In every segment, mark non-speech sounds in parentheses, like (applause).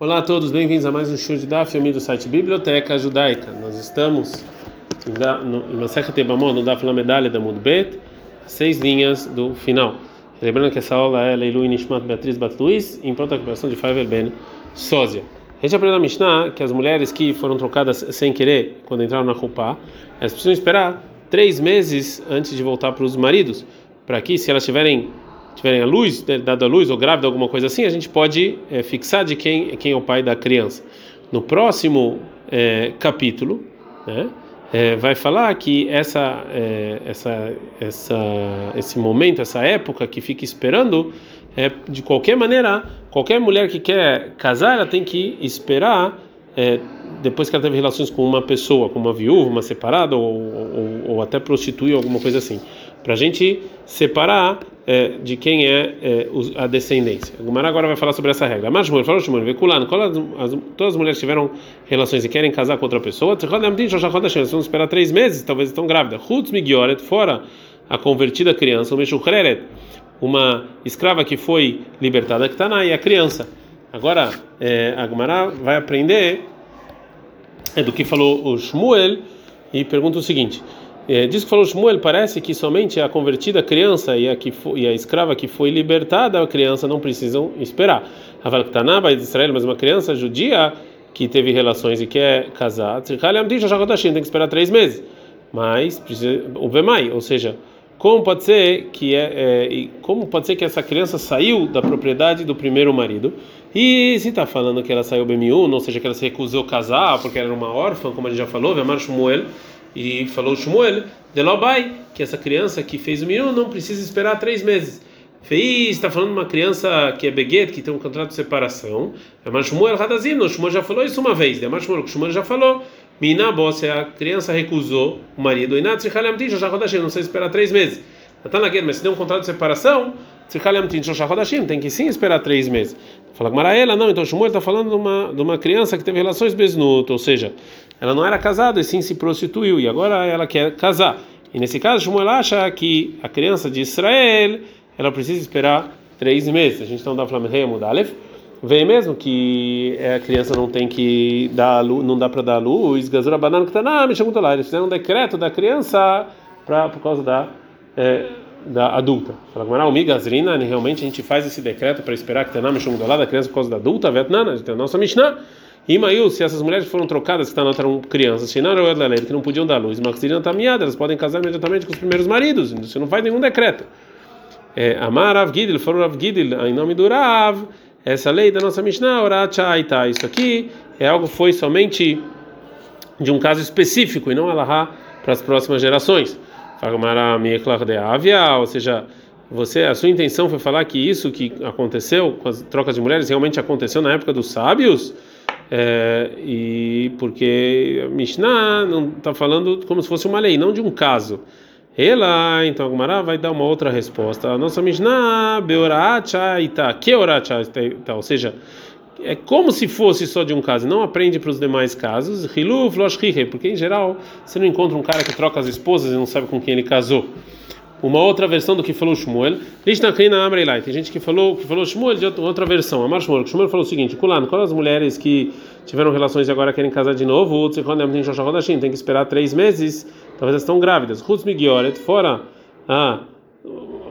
Olá a todos, bem-vindos a mais um show de Daf, filme do site Biblioteca Judaica. Nós estamos em Masechet Tebamon, no Daf Medalha da Mudbet, seis linhas do final. Lembrando que essa aula é Leilu Nishmat Beatriz Bat Luiz, em pronta recuperação de Faivel Ben Sósia. A gente aprendeu na Mishnah que as mulheres que foram trocadas sem querer, quando entraram na Rupá, elas precisam esperar três meses antes de voltar para os maridos, para que, se elas tiverem tiverem a luz, né, dado a luz ou grávida, alguma coisa assim, a gente pode é, fixar de quem, quem é o pai da criança. No próximo é, capítulo, né, é, vai falar que essa, é, essa, essa, esse momento, essa época que fica esperando, é, de qualquer maneira, qualquer mulher que quer casar, ela tem que esperar é, depois que ela teve relações com uma pessoa, com uma viúva, uma separada ou, ou, ou até prostituir, alguma coisa assim, para a gente separar é, de quem é, é, a descendência. O Gumara agora vai falar sobre essa regra. Mas Shmuel falou Shmuel, veculando, todas as mulheres tiveram relações e querem casar com outra pessoa, vão esperar três meses, talvez estão grávidas. Hutz migioret, fora a convertida criança, o meshuchreret, uma escrava que foi libertada, que está na e a criança. Agora, é, a Gumara vai aprender é do que falou o Shmuel e pergunta o seguinte. É, diz que falou Shmuel, parece que somente a convertida criança e a, que foi, e a escrava que foi libertada, a criança não precisam esperar. Avalktanaba de Israel, mas uma criança judia que teve relações e quer casar, tem que esperar três meses. Mas o Vemai, ou seja, como pode ser que é, é, como pode ser que essa criança saiu da propriedade do primeiro marido? E se está falando que ela saiu bem ou seja, que ela se recusou casar porque era uma órfã, como a gente já falou, Vemar Shmuel e falou Shmuel, de Lobai, que essa criança que fez o menino não precisa esperar três meses. Fez, está falando de uma criança que é beguete, que tem um contrato de separação. Mas Shmuel Hadazim, o Shmuel já falou isso uma vez. Mas Shmuel, Shmuel já falou. Mina se a criança recusou o marido. E Natsi Halamtin, já rodashim, não sei esperar três meses. Na guerra, mas se tem um contrato de separação, tem que sim esperar três meses. Fala com ela, não, então Shmuel está falando de uma, de uma criança que teve relações besnuto, ou seja, ela não era casada e sim se prostituiu e agora ela quer casar. E nesse caso, Shmuel acha que a criança de Israel ela precisa esperar três meses. A gente está no Flamengo Mudalef. Vem mesmo que a criança não tem que dar luz, não dá para dar luz, gazura banana que está na me chamou lá. Eles fizeram um decreto da criança para por causa da é, da adulta. Fala com o Migazrina, realmente a gente faz esse decreto para esperar que chamou lá da criança por causa da adulta, Vietnã, a gente tem a nossa Mishnah. Imail, se essas mulheres foram trocadas, que estão eram crianças, que não podiam dar luz, Maxirina está miada, elas podem casar imediatamente com os primeiros maridos, você não faz nenhum decreto. É, Amar Rav Gidil, foram Rav Gidil, em nome do Rav, essa lei da nossa Mishnah, Orachaita, isso aqui é algo foi somente de um caso específico e não alahá para as próximas gerações. Ou seja, você, a sua intenção foi falar que isso que aconteceu com as trocas de mulheres realmente aconteceu na época dos sábios? É, e porque Mishnah não está falando como se fosse uma lei, não de um caso. Ela, então a Gumara vai dar uma outra resposta. A nossa Mishnah, Beoracha ita, que Oracha ita, ou seja, é como se fosse só de um caso, não aprende para os demais casos. Hiluf, porque em geral você não encontra um cara que troca as esposas e não sabe com quem ele casou uma outra versão do que falou Shmuel. Tem gente que falou que falou Shmuel de outra versão. Amar Shmuel. Shmuel falou o seguinte: Kulan, qual as mulheres que tiveram relações e agora querem casar de novo? Tem que esperar três meses. Talvez elas estão grávidas. Hutz Migioret, fora a,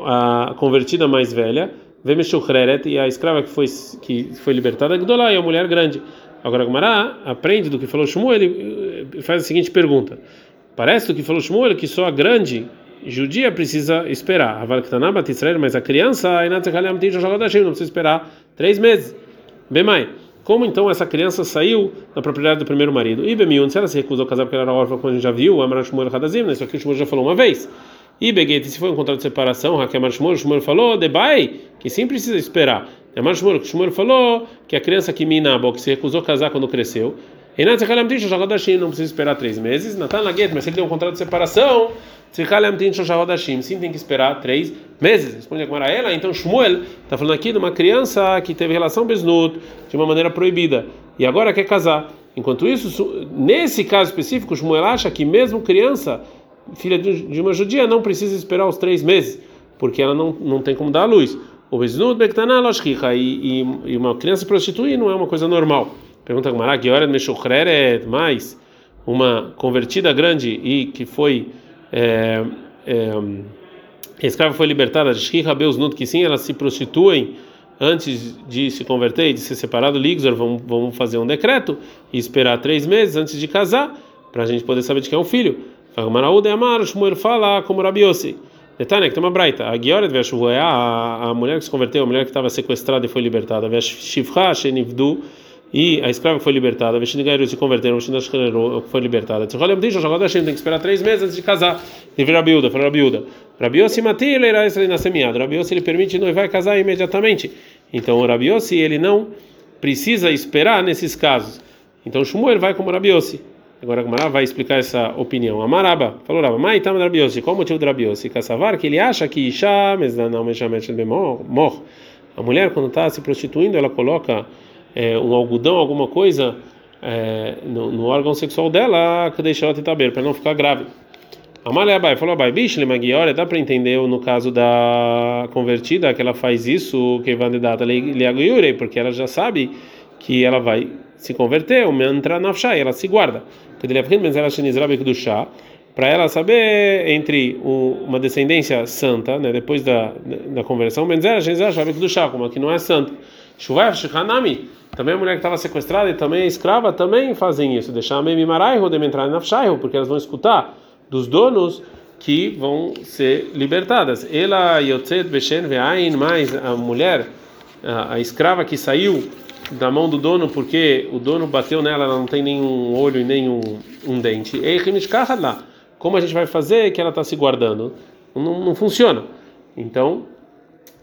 a convertida mais velha. Vemeshuchreret e a escrava que foi que foi libertada. Gdolá e a mulher grande. Agora Gumará aprende do que falou Shmuel e faz a seguinte pergunta. Parece do que falou Shmuel que só a grande judia precisa esperar. Mas a criança não precisa esperar três meses. Bem mais. Como então essa criança saiu da propriedade do primeiro marido? E Bemiun, se ela se recusou a casar porque ela era órfã, quando a gente já viu, Amar Shmuel Hadazim, isso aqui o Shmuel já falou uma vez. E Beguete, se foi um contrato de separação, Raquel Shmuel, Shmuel falou, Debai, que sim precisa esperar. Amar Shmuel, Shmuel falou que a criança que Minabo, que se recusou a casar quando cresceu, não precisa esperar três meses. Natan Laguet, mas se ele tem um contrato de separação, Sim, tem que esperar três meses. Responde a ela. Então Shmuel está falando aqui de uma criança que teve relação besnut de uma maneira proibida e agora quer casar. Enquanto isso, nesse caso específico, Shmuel acha que mesmo criança, filha de uma judia, não precisa esperar os três meses, porque ela não, não tem como dar a luz. O Beznut Bektana Loshkicha, e uma criança se prostituir não é uma coisa normal. Pergunta Gamara, que hora mais uma convertida grande e que foi. É, é, a escrava foi libertada Shkicha Beznut, que sim, elas se prostituem antes de se converter e de ser separado, Ligzor, vamos, vamos fazer um decreto e esperar três meses antes de casar, para a gente poder saber de quem é o filho. Maraúda Amar, Shmuel fala como Rabiossi. Detalhe que tem uma braita. A Gioret a mulher que se converteu, a mulher que estava sequestrada e foi libertada. Shivcha Shenivdu e a escrava que foi libertada. Veshinigairu se converteram, Veshinashkeru foi libertada. Tzolem diz, Jogada Hashem tem que esperar três meses antes de casar. Teve Rabiuda, falou Rabiuda. Rabiossi Matil era na semiada. Rabiossi ele permite não vai casar imediatamente. Então o Rabiossi ele não precisa esperar nesses casos. Então Shmuel vai como Rabiossi. Agora a vai explicar essa opinião. Amaraba falou Raba, Mai tam Rabiossi. Qual o motivo do Rabiossi? Kassavar que ele acha que Isha, mas não mechamet mor. A mulher quando está se prostituindo, ela coloca é, um algodão, alguma coisa é, no, no, órgão sexual dela, que deixa ela tentar para não ficar grávida. Amalé Abai falou Abai, bicho, olha, dá para entender no caso da convertida que ela faz isso, que vai data porque ela já sabe que ela vai se nafshai, ela se guarda para ela saber entre uma descendência santa, né, depois da, da conversão, como que não é santa. Também a mulher que estava sequestrada e também a escrava também fazem isso. Deixar a porque elas vão escutar dos donos que vão ser libertadas. Ela Yotzet Beshen Ve'ain, mais a mulher, a, a escrava que saiu da mão do dono porque o dono bateu nela, ela não tem nenhum olho e nenhum um dente. Como a gente vai fazer que ela está se guardando? Não, não funciona. Então,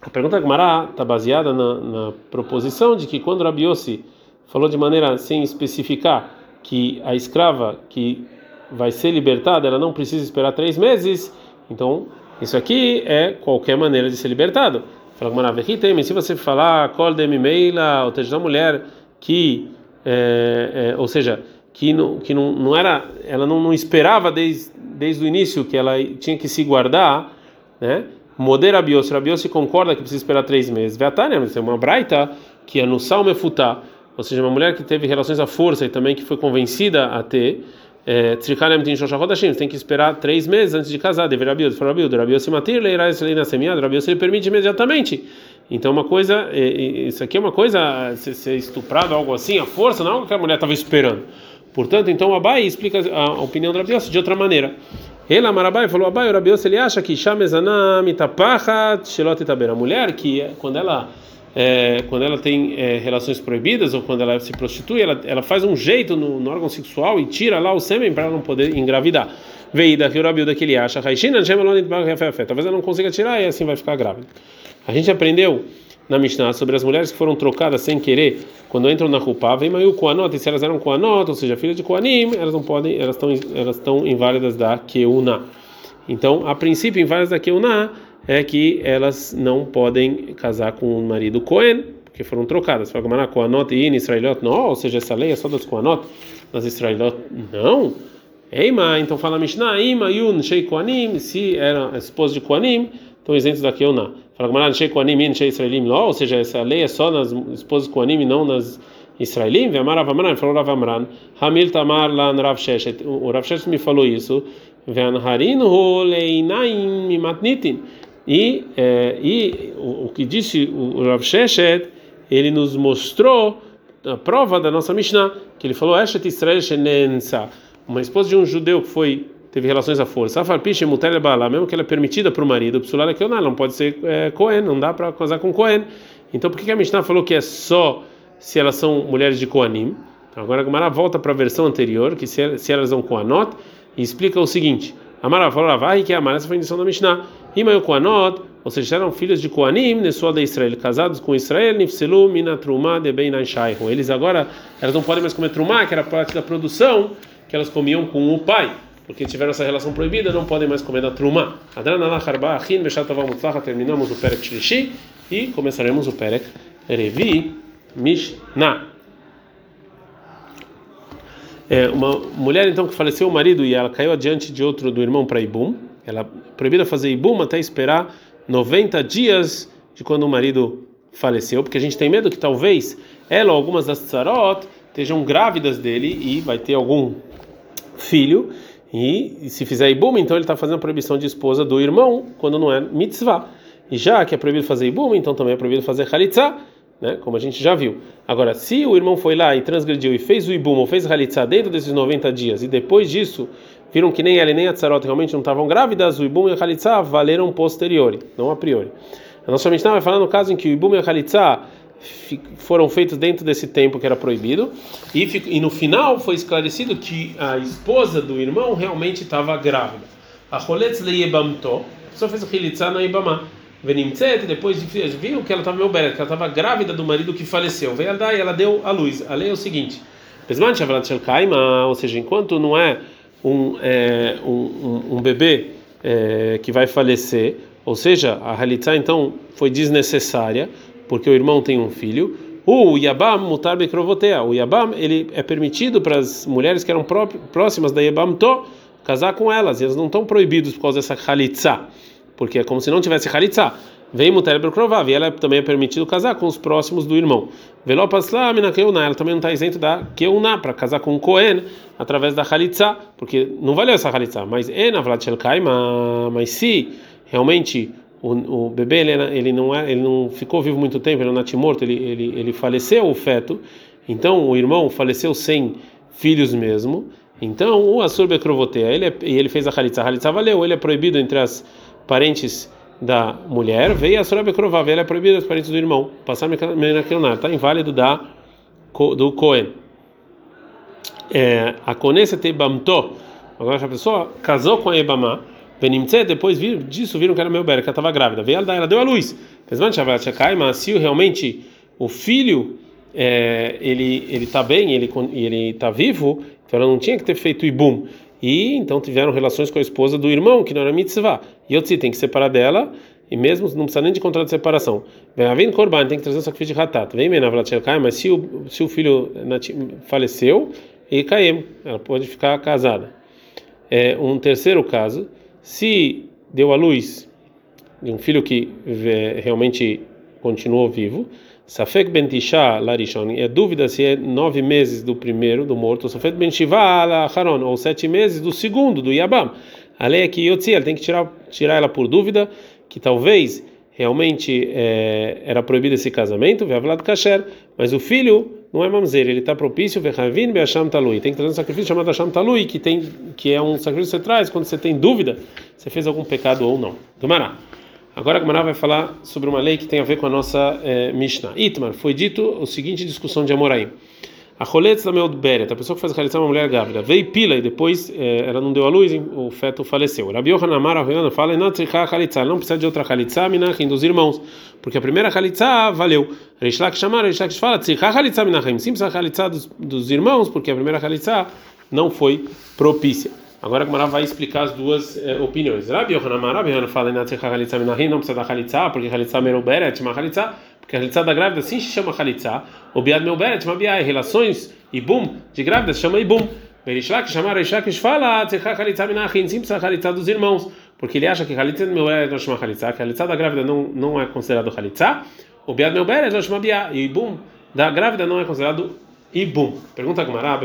a pergunta da Gemara está baseada na, na, proposição de que quando Rabi Yossi falou de maneira sem especificar que a escrava que vai ser libertada, ela não precisa esperar três meses, então isso aqui é qualquer maneira de ser libertado. Fala Gemara, se você falar de meila, ou seja, da mulher que, é, é, ou seja, que não, que não, não era, ela não, não esperava desde, desde o início que ela tinha que se guardar, né? Modera bios, Rabios concorda que precisa esperar três meses. Veatania, mas tem uma braita que é no salmefutá, ou seja, uma mulher que teve relações à força e também que foi convencida a ter. É, tem que esperar três meses antes de casar. Deve Rabios, Rabios, Rabios se matir, leirá esse na semiada, Rabios ele permite imediatamente. Então, uma coisa, isso aqui é uma coisa, ser estuprado, algo assim, a força, não é algo que a mulher estava esperando. Portanto, então Abai explica a opinião do Rabios de outra maneira. Ele, Amarabai, falou: Abai, o Rabios, ele acha que Shamezanam itapachat shelot itaber. A mulher que, quando ela. É, quando ela tem é, relações proibidas ou quando ela se prostitui, ela, ela faz um jeito no, no órgão sexual e tira lá o sêmen para não poder engravidar. Veio que o Rabiuda que ele acha, talvez ela não consiga tirar e assim vai ficar grávida. A gente aprendeu na Mishnah sobre as mulheres que foram trocadas sem querer quando entram na Rupá, vem o Koanot, e se elas eram Koanot, ou seja, filhas de Koanim, elas não podem, elas estão elas estão inválidas da Keuna. Então, a princípio, inválidas da Keuna é que elas não podem casar com o marido Cohen, porque foram trocadas. Fala como Koanot e Israelot, não, ou seja, essa lei é só das Koanot, das Israelot, não. Eima, então fala Mishnah, Ima Yun Shei Koanim, se eram esposas de Koanim, estão isentos da Keuna. Fala Gamara, Nshei Koanim e Nshei Israelim Lo, ou seja, essa lei é só nas esposas Koanim e não nas Israelim. Vemar Avamran, falou Rav Amran, Hamil Tamar lan Rav Sheshet. O Rav Sheshet me falou isso. Veanharin ho leinaim. E, é, e o, o, que disse o Rav Sheshet, ele nos mostrou a prova da nossa Mishnah, que ele falou. Uma esposa de um judeu que foi teve relações à força. Mesmo que ela é permitida para o marido, que não, não pode ser é, Cohen, não dá para casar com Cohen. Então por que a Mishnah falou que é só se elas são mulheres de Koanim? Agora a Gemara volta para a versão anterior, que se, se elas são Koanot, e explica o seguinte: Amara falou, vai que é Amara, essa foi a indicação da Mishnah. Imayu Koanot, ou seja, eram filhos de Koanim, Nesua de Israel, casados com Israel, Nifselu, Minatruma, de Ben Eles agora, elas não podem mais comer Trumá, que era parte da produção que elas comiam com o pai porque tiveram essa relação proibida, não podem mais comer da truma. Terminamos o Perek Shlishi e começaremos o Perek Revi Mishnah. É, uma mulher então que faleceu o marido e ela caiu adiante de outro do irmão para Ibum, ela proibida fazer Ibum até esperar 90 dias de quando o marido faleceu, porque a gente tem medo que talvez ela ou algumas das tsarot estejam grávidas dele e vai ter algum filho e, e se fizer ibum, então ele está fazendo a proibição de esposa do irmão quando não é mitzvah. E já que é proibido fazer ibum, então também é proibido fazer halitzah, né? Como a gente já viu. Agora, se o irmão foi lá e transgrediu e fez o ibum ou fez halitzah dentro desses 90 dias e depois disso viram que nem ela nem a tsarot realmente não estavam grávidas, o ibum e a halitzah valeram posteriori, não a priori. A nossa Mishnah vai falar no caso em que o ibum e a halitzah foram feitos dentro desse tempo que era proibido e, e no final foi esclarecido que a esposa do irmão realmente estava grávida. A roletz leyebamto só fez o halitzah na ibamá. Venimtzet, depois viu que ela estava bela, que ela estava grávida do marido que faleceu. Veio ela e ela deu a luz. A lei é o seguinte: ou seja, enquanto não é um, é, um, um, um bebê é, que vai falecer, ou seja, a halitzah então foi desnecessária, porque o irmão tem um filho. O Yabam mutar. O Yabam ele é permitido para as mulheres que eram próximas da Yabam to casar com elas, e elas não estão proibidas por causa dessa halitzah porque é como se não tivesse halitzá. Vem muter bekrovav, e ela também é permitido casar com os próximos do irmão. Velopas lá, mina keuna, ela também não está isento da keuna para casar com o Cohen através da halitzá, porque não valeu essa halitzá. Mas ena vlad kaima, mas se realmente o, o bebê ele, ele, não é, ele não ficou vivo muito tempo, ele não é morto, ele, ele, ele faleceu o feto, então o irmão faleceu sem filhos mesmo. Então o Assur Bekrovotea, ele, é, ele fez a halitzá, a halitzá valeu, ele é proibido entre as parentes da mulher, veio a Sorab Krovav, ela é proibida dos parentes do irmão. Passar Menakilnar, está inválido da, do Cohen. É, a Konessa Tebamto, agora a pessoa casou com a Ebamá, Venimtze, depois vir, disso viram que era meu que ela estava grávida. Veio ela, ela deu a luz. Mas se realmente o filho é, ele ele está bem, ele ele está vivo, então ela não tinha que ter feito ibum e então tiveram relações com a esposa do irmão, que não era mitzvah. E eu tem que separar dela, e mesmo não precisa nem de contrato de separação. Vem korban, tem que trazer o sacrifício de ratat. Vem mas se o, se o filho faleceu, e caem, ela pode ficar casada. É, um terceiro caso, se deu à luz de um filho que realmente continuou vivo, Safek ben Tisha Larishon, é dúvida se é nove meses do primeiro, do morto, Safek ben Shiva Haron, ou sete meses do segundo, do Yabam. A lei é que Yotzi, ela tem que tirar, tirar ela por dúvida, que talvez realmente é, era proibido esse casamento, Veavlad Kasher, mas o filho não é mamzer, ele está propício, Vehavin Beasham Talui. Tem que trazer um sacrifício chamado Asham Talui, que, tem, que é um sacrifício que você traz quando você tem dúvida se fez algum pecado ou não. Gumará. Agora a Gemara vai falar sobre uma lei que tem a ver com a nossa é, Mishnah. Itmar, foi dito o seguinte discussão de Amoraim. A roletz da meu beret, a pessoa que faz a uma mulher grávida, veio pila e depois é, ela não deu a luz, o feto faleceu. Rabi Yohanan Amar fala, não precisa de outra chalitza, minachim, dos irmãos, porque a primeira chalitza valeu. Reishlak chamar, Reishlak fala, chalitza minachim, sim precisa chalitza dos, dos irmãos, porque a primeira chalitza não foi propícia. Agora a Gemara vai explicar as duas eh, opiniões. Rabi Yohanan Rabi Yohanan fala não precisa da Halitza, porque Halitza Meruberet, uma Halitza, porque a Halitza da grávida sim se chama Halitza, o Biad Meruberet, uma Biad, relações boom de grávida se chama Ibum. Berishlak chama Reishlak fala, Halitza Minachin, sim precisa Halitza dos irmãos, porque ele acha que Halitza Meruberet não chama Halitza, que a Halitza da grávida não, não é considerado Halitza, o Biad Meruberet não chama Biad, e Ibum da grávida não é considerado Ibum. Pergunta a Gemara,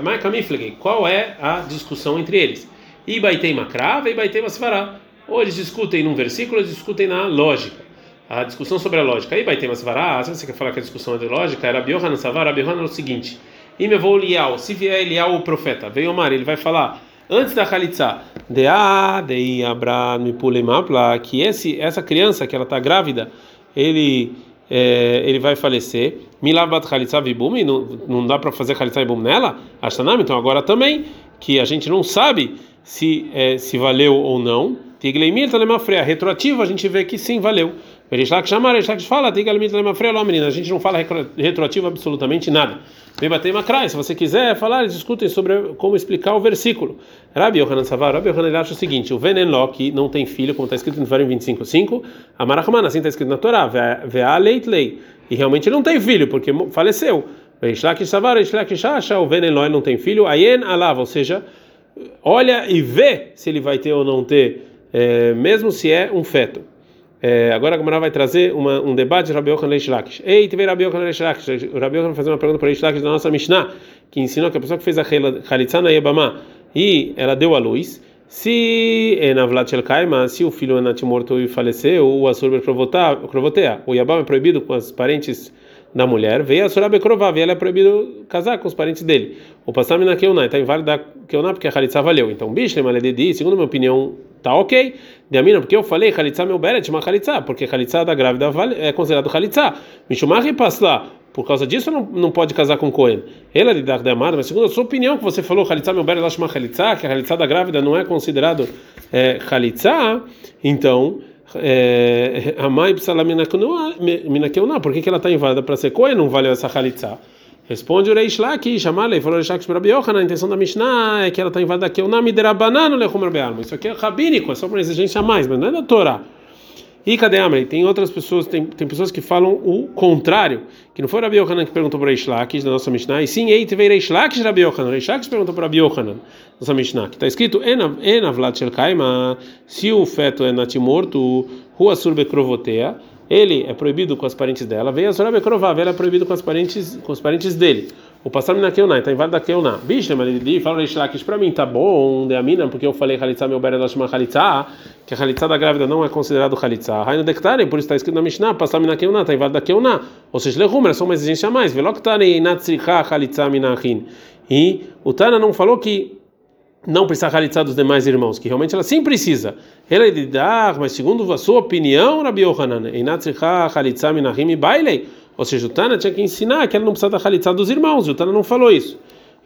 qual é a discussão entre eles? E Baitei Makrava e Baitei Masvará. Ou eles discutem num versículo, eles discutem na lógica. A discussão sobre a lógica. E Baitei Masvará, se você quer falar que a discussão é de lógica, era Biohanan Savar, Biohanan é o seguinte: E me vou Lial, se vier Elial o profeta, veio Omar, ele vai falar antes da Khalitsa, de a de Abra me pulemapla, que esse essa criança que ela está grávida, ele é, ele vai falecer. Milabat Khalitsa Vibum, não, não dá para fazer Khalitsa Vibum nela? Ashtanam, então agora também, que a gente não sabe se é, se valeu ou não. Tigleimir freia retroativo a gente vê que sim valeu. Berishlak chamar, Berishlak fala, Tigleimir freia lá menina, a gente não fala retroativo absolutamente nada. Vem bater macrai, se você quiser falar, discutem sobre como explicar o versículo. Rabi Yohanan Savar, Rabi Yohanan acha o seguinte: o venenló que não tem filho, como está escrito no Varim 25:5, Amarachman, assim está escrito na Torá, Vea leit lei, e realmente ele não tem filho porque faleceu. Berishlak Savar, Berishlak Shasha, o venenló não tem filho, Ayen alava, ou seja, olha e vê se ele vai ter ou não ter, é, mesmo se é um feto. É, agora a Gamara vai trazer uma, um debate de Rabi Yochanan Leish Lakish. Ei, teve Rabi Yochanan Leish Lakish. O Rabi Yochanan vai fazer uma pergunta para Leish Lakish da nossa Mishnah, que ensinou que a pessoa que fez a Khalitsa na Yebama e ela deu a luz, se é na Vlad Kaima, se o filho é morto e faleceu, o Asur Krovotea, o Yabam é proibido com os parentes da mulher, veio a Surabe Krovav, e ela é proibido casar com os parentes dele. O Passami na Keunah, está inválido da Keunah porque a Khalitsa valeu. Então, Bishlem Alededi, segundo a minha opinião, tá ok. De Amina, porque eu falei Khalitsa meu beret, uma Khalitsa, porque Khalitsa da grávida é considerado. Mishumar e lá. Por causa disso, não, não pode casar com Cohen. Ela de dar amada, mas segundo a sua opinião, que você falou, Khalitsa meu beret, ela chama Khalitsa, que a Khalitsa da grávida não é considerado é, Khalitsa, então é, a mãe precisa lá minakeuna, por que, que ela está inválida para ser Cohen? Não valeu essa Khalitsa. Responde o Reish Laki, chamar falou Reish Laki para a intenção da Mishnah é que ela está inválida que o nome dera banana lechum Rabi Isso aqui é rabínico, é só uma exigência a mais, mas não é da Torá. E cadê Amrei? Tem outras pessoas, tem, tem pessoas que falam o contrário, que não foi Rabi Yohanan que perguntou para Reish da nossa Mishnah, e sim, ei, teve Reish Lakish Rabi Yohanan. Reish perguntou para Rabi Yohanan, nossa Mishnah, que está escrito, Shel Kaima, se o feto é natimorto, Rua Surbe ele é proibido com os parentes dela, veio a Surbe Krovav, ele é proibido com os parentes, com os parentes dele. O passar na Keuná, está inválida da Keuná. Bicho, mas ele fala Reish Lakish para mim, tá bom, de Amina, porque eu falei Khalitsa meu bera da chama Khalitsa, que a Khalitsa da grávida não é considerado Khalitsa. Raina Dektare, por isso está escrito na Mishnah, passar na Keuná, está inválida da Keuná. Ou seja, Lehum, é só uma exigência a mais. Veloktare, Inatsricha, Khalitsa Minachin. E o Tana não falou que não precisa realizar dos demais irmãos, que realmente ela sim precisa. Ela é de dar, mas segundo a sua opinião, Rabi Yohanan, Inatsricha, Khalitsa Minachim e Bailei. Ou seja, o Tana tinha que ensinar que ela não precisa da Khalitsa dos irmãos, e o Tana não falou isso.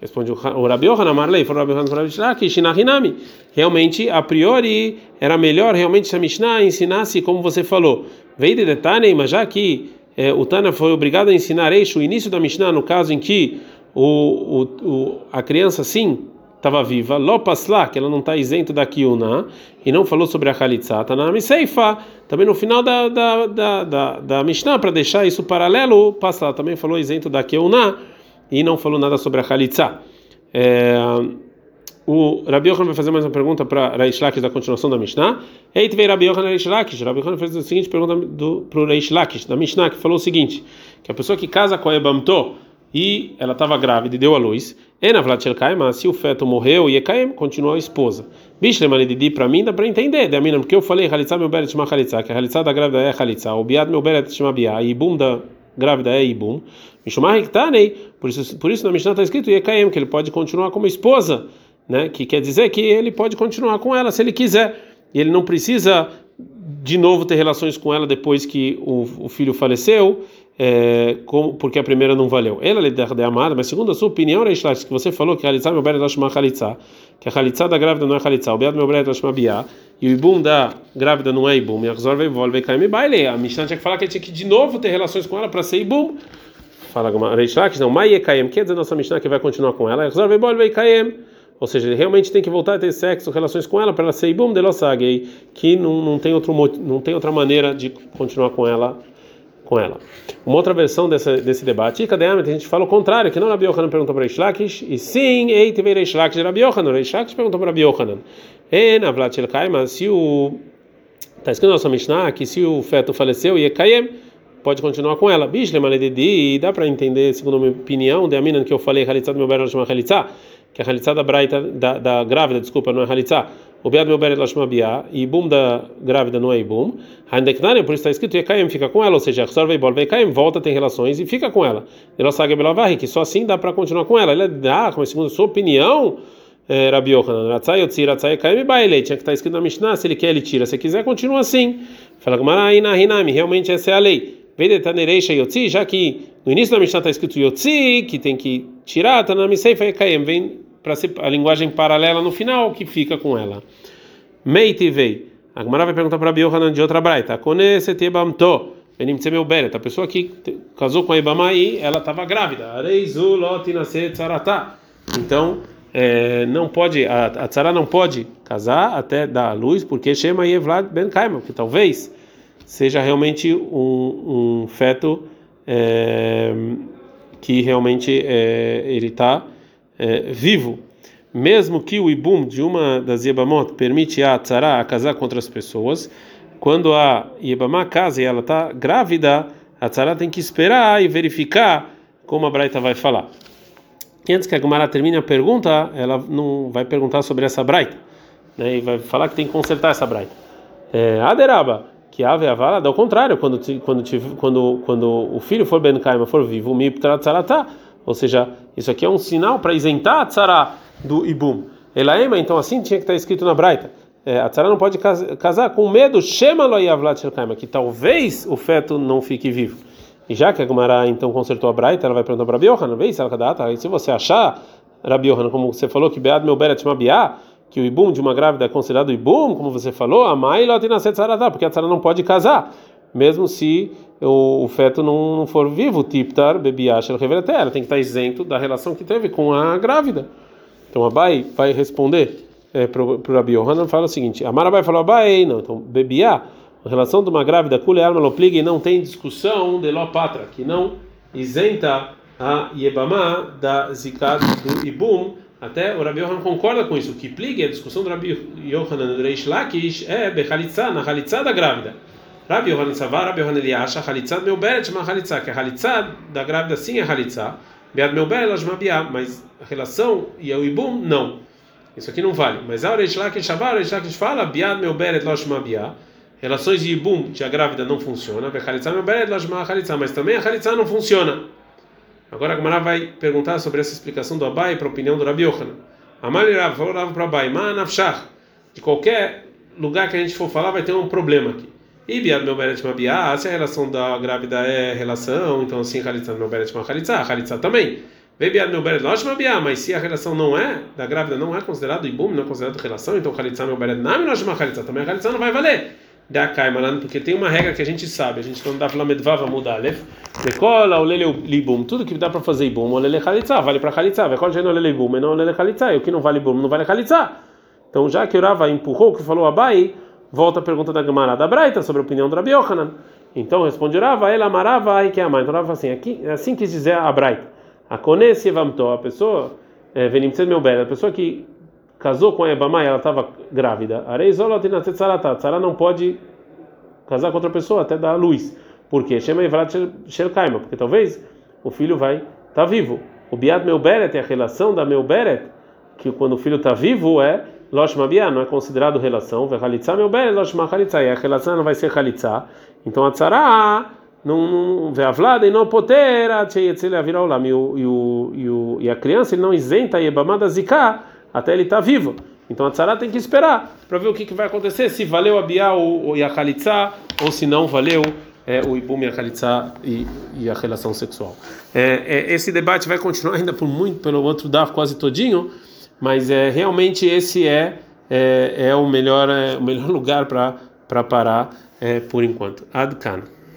Responde o Rabi Yohanan, Marlei, falou Rabi Yohanan, que Shinahinami. Realmente, a priori, era melhor realmente se a Mishnah ensinasse como você falou. Veio de Tane, mas já que é, o Tana foi obrigado a ensinar eixo, o início da Mishnah, no caso em que o, o, o a criança sim estava viva, Lopasla, que ela não está isento da Kiuna, e não falou sobre a Khalitsa, na Miseifa, também no final da, da, da, da, da Mishnah, para deixar isso paralelo, Pasla também falou isento da Kiuna, e não falou nada sobre a Khalitsa. É, o Rabi Yochanan vai fazer mais uma pergunta para Reish Lakish da continuação da Mishnah. Ei, veio Rabi Yochanan Reish Lakish. Rabi Yochanan fez a seguinte pergunta para o Reish Lakish, da Mishnah, que falou o seguinte, que a pessoa que casa com a Ebamto, e ela estava grávida e deu à luz. Ena mas se o feto morreu e Ekaim continuou a esposa. Bishlema Didi para mim dá para entender, da mina, porque eu falei Halitzá meu beret chama Halitzá, que a da grávida é Halitzá, o Biad meu beret chama Biá, e Ibum da grávida é Ibum. Mishumah Hiktanei, por isso, por isso na Mishnah está escrito Ekaim, que ele pode continuar como esposa, né? que quer dizer que ele pode continuar com ela se ele quiser, e ele não precisa de novo ter relações com ela depois que o, o filho faleceu é, como, porque a primeira não valeu. Ela lhe de amada, mas segundo a sua opinião, Reishlach, que você falou que Halitzá meu beret Lashma Halitzá, que a Halitzá da grávida não é Halitzá, o Beat meu beret Lashma Biá, e o Ibum da grávida não é Ibum, e a Rzor vai volver cair me baile. A Mishnah tinha que falar que tinha que de novo ter relações com ela para ser Ibum. Fala Reishlach, não, Mai Ekayem, quer dizer nossa Mishnah que vai continuar com ela, a Rzor vai volver cair ou seja, ele realmente tem que voltar a ter sexo, relações com ela para ela ser ibum de losagei, que não, não tem outro não tem outra maneira de continuar com ela com ela. Uma outra versão desse, desse debate, cadê a gente fala o contrário, que não Rabi Yohanan perguntou para Reish Lakish, e sim, ei, teve Reish Lakish de Rabi Yohanan, Reish Lakish perguntou para Rabi Yohanan, e na Vlat Kaima, se o, está escrito na nossa Mishnah, que se o feto faleceu, e Kayem, pode continuar com ela. Bishle Maledidi, dá para entender, segundo a minha opinião, de Aminan que eu falei, Halitzah do meu berro chama Halitzah, que a Halitzah da Braita, da, da grávida, desculpa, não é Halitzah, o Bead meu beret lashma biá, e Ibum da grávida não é Ibum. Handeknane, por isso está escrito, Yekaim fica com ela, ou seja, Rsor bol Veikaim volta, tem relações e fica com ela. Ela Belavarri, que só assim dá para continuar com ela. Ele dá, mas segundo a sua opinião, é, Rabi Yohanan, Ratzai Yotzi, Ratzai Kaim Baile, tinha que estar escrito na Mishnah, se ele quer, ele tira, se quiser, continua assim. Fala Gumaraina Hinami, realmente essa é a lei. Vede Tanereisha Yotzi, já que no início da Mishnah está escrito Yotzi, que tem que tirar, Tanami Seifa Kaim, vem para a linguagem paralela no final que fica com ela. Meitivei. A Gemara vai perguntar para Biohanan de outra braita. Meu beret. A pessoa que casou com a Ibama e ela estava grávida. Então, é, não pode, a, a tzara não pode casar até dar a luz, porque Shema Yevlad Ben Kaima, que talvez seja realmente um, um feto é, que realmente é, ele está é, vivo, mesmo que o ibum de uma das Yebamot permite a tzara a casar com outras pessoas, quando a Yebamá casa e ela está grávida, a Tzara tem que esperar e verificar como a Braita vai falar. E antes que a Gemara termine a pergunta, ela não vai perguntar sobre essa Braita, né, e vai falar que tem que consertar essa Braita. É, Aderaba, que ave avala, ao contrário, quando quando quando quando o filho for ben kaima for vivo, mi tá, ou seja, isso aqui é um sinal para isentar a tzara do ibum. Elaema, então assim tinha que estar escrito na Braita. É, a tzara não pode casar com medo, que talvez o feto não fique vivo. E já que a Gemara então consertou a Braita, ela vai perguntar para Rabi Yohanan, vê se ela data, se você achar, Rabi Yohanan, como você falou, que Bead meu beret mabiá, que o ibum de uma grávida é considerado ibum, como você falou, a mãe lá porque a tzara não pode casar, mesmo se o, feto não, não, for vivo, tiptar, bebiash, ela ela tem que estar isento da relação que teve com a grávida. Então a Bai vai responder é, para o Rabi Yohanan, fala o seguinte: a Marabai falou Bai, não, então bebiá, a relação de uma grávida culear malopligue não tem discussão de lo patra, que não isenta a Yebamá da zikat do ibum até o Rabi Yohanan concorda com isso. Que pligue, a discussão do Rabi Yohanan do Reish Lakish é Bechalitza, na Halitza da grávida. Rabi Yohanan Savar, Rabi Yohanan ele acha Halitza meu beret ma Halitza, que a Halitza da grávida sim é Halitza. Bead meu beret lashmabia, mas a relação e o Ibum não. Isso aqui não vale. Mas a Reish Lakish Savar, Reish Lakish fala Biad meu beret lashmabia. Relações de Ibum de a grávida não funciona. Bechalitza meu beret lashma Halitza, mas também a Halitza não funciona. Agora a Gemara vai perguntar sobre essa explicação do Abai para a opinião do Rabi Yohanan. Amar Rav, falou Rav para Abai, Manafshach. De qualquer lugar que a gente for falar vai ter um problema aqui. E Biad meu beret Mabiá, se a relação da grávida é relação, então assim Halitza meu beret Halitza, Halitza também. Bebiad meu beret Losh Mabiá, mas se a relação não é, da grávida não é considerado Ibum, não é considerado relação, então Halitza meu beret Nami Losh Halitza, também a Halitza não vai valer da Kaimalan, porque tem uma regra que a gente sabe, a gente quando dá para Medvava muda Aleph, decola lele libum, tudo que dá para fazer ibum, o lele khalitza, vale para khalitza, vai qual o lele ibum, não o lele khalitza, e o que não vale ibum, não vale khalitza. Então já que o Rava empurrou que falou Abai, volta a pergunta da Gemara da Braita sobre a opinião do Rabi Yohanan. Então responde Rava, ela amarava ai que ama. Então Rava assim, aqui, assim quis dizer a Braita. A conhece vamto, a pessoa, é, venim meu a pessoa que casou com a Ebamá e ela estava grávida, Tzara não pode casar com outra pessoa até dar luz. Por quê? Shema Ivrat Shelkaima, porque talvez o filho vai estar tá vivo. O Biad Meuberet é a relação da Meuberet, que quando o filho está vivo é Losh Mabia, não é considerado relação. Vehalitza Meuberet, Losh Mahalitza, e a relação não vai ser Halitza. Então a Tzara não vê a vlada e não potera, e a criança ele não isenta a Yebamá da Zika até ele estar tá vivo. Então a tzara tem que esperar para ver o que, que vai acontecer, se valeu a biá ou, ou a khalitza, ou se não valeu é, o ibum e a khalitza e, e a relação sexual. É, é, esse debate vai continuar ainda por muito, pelo outro daf quase todinho, mas é, realmente esse é, é, é o, melhor, é, o melhor (laughs) lugar para parar é, por enquanto. Adkan.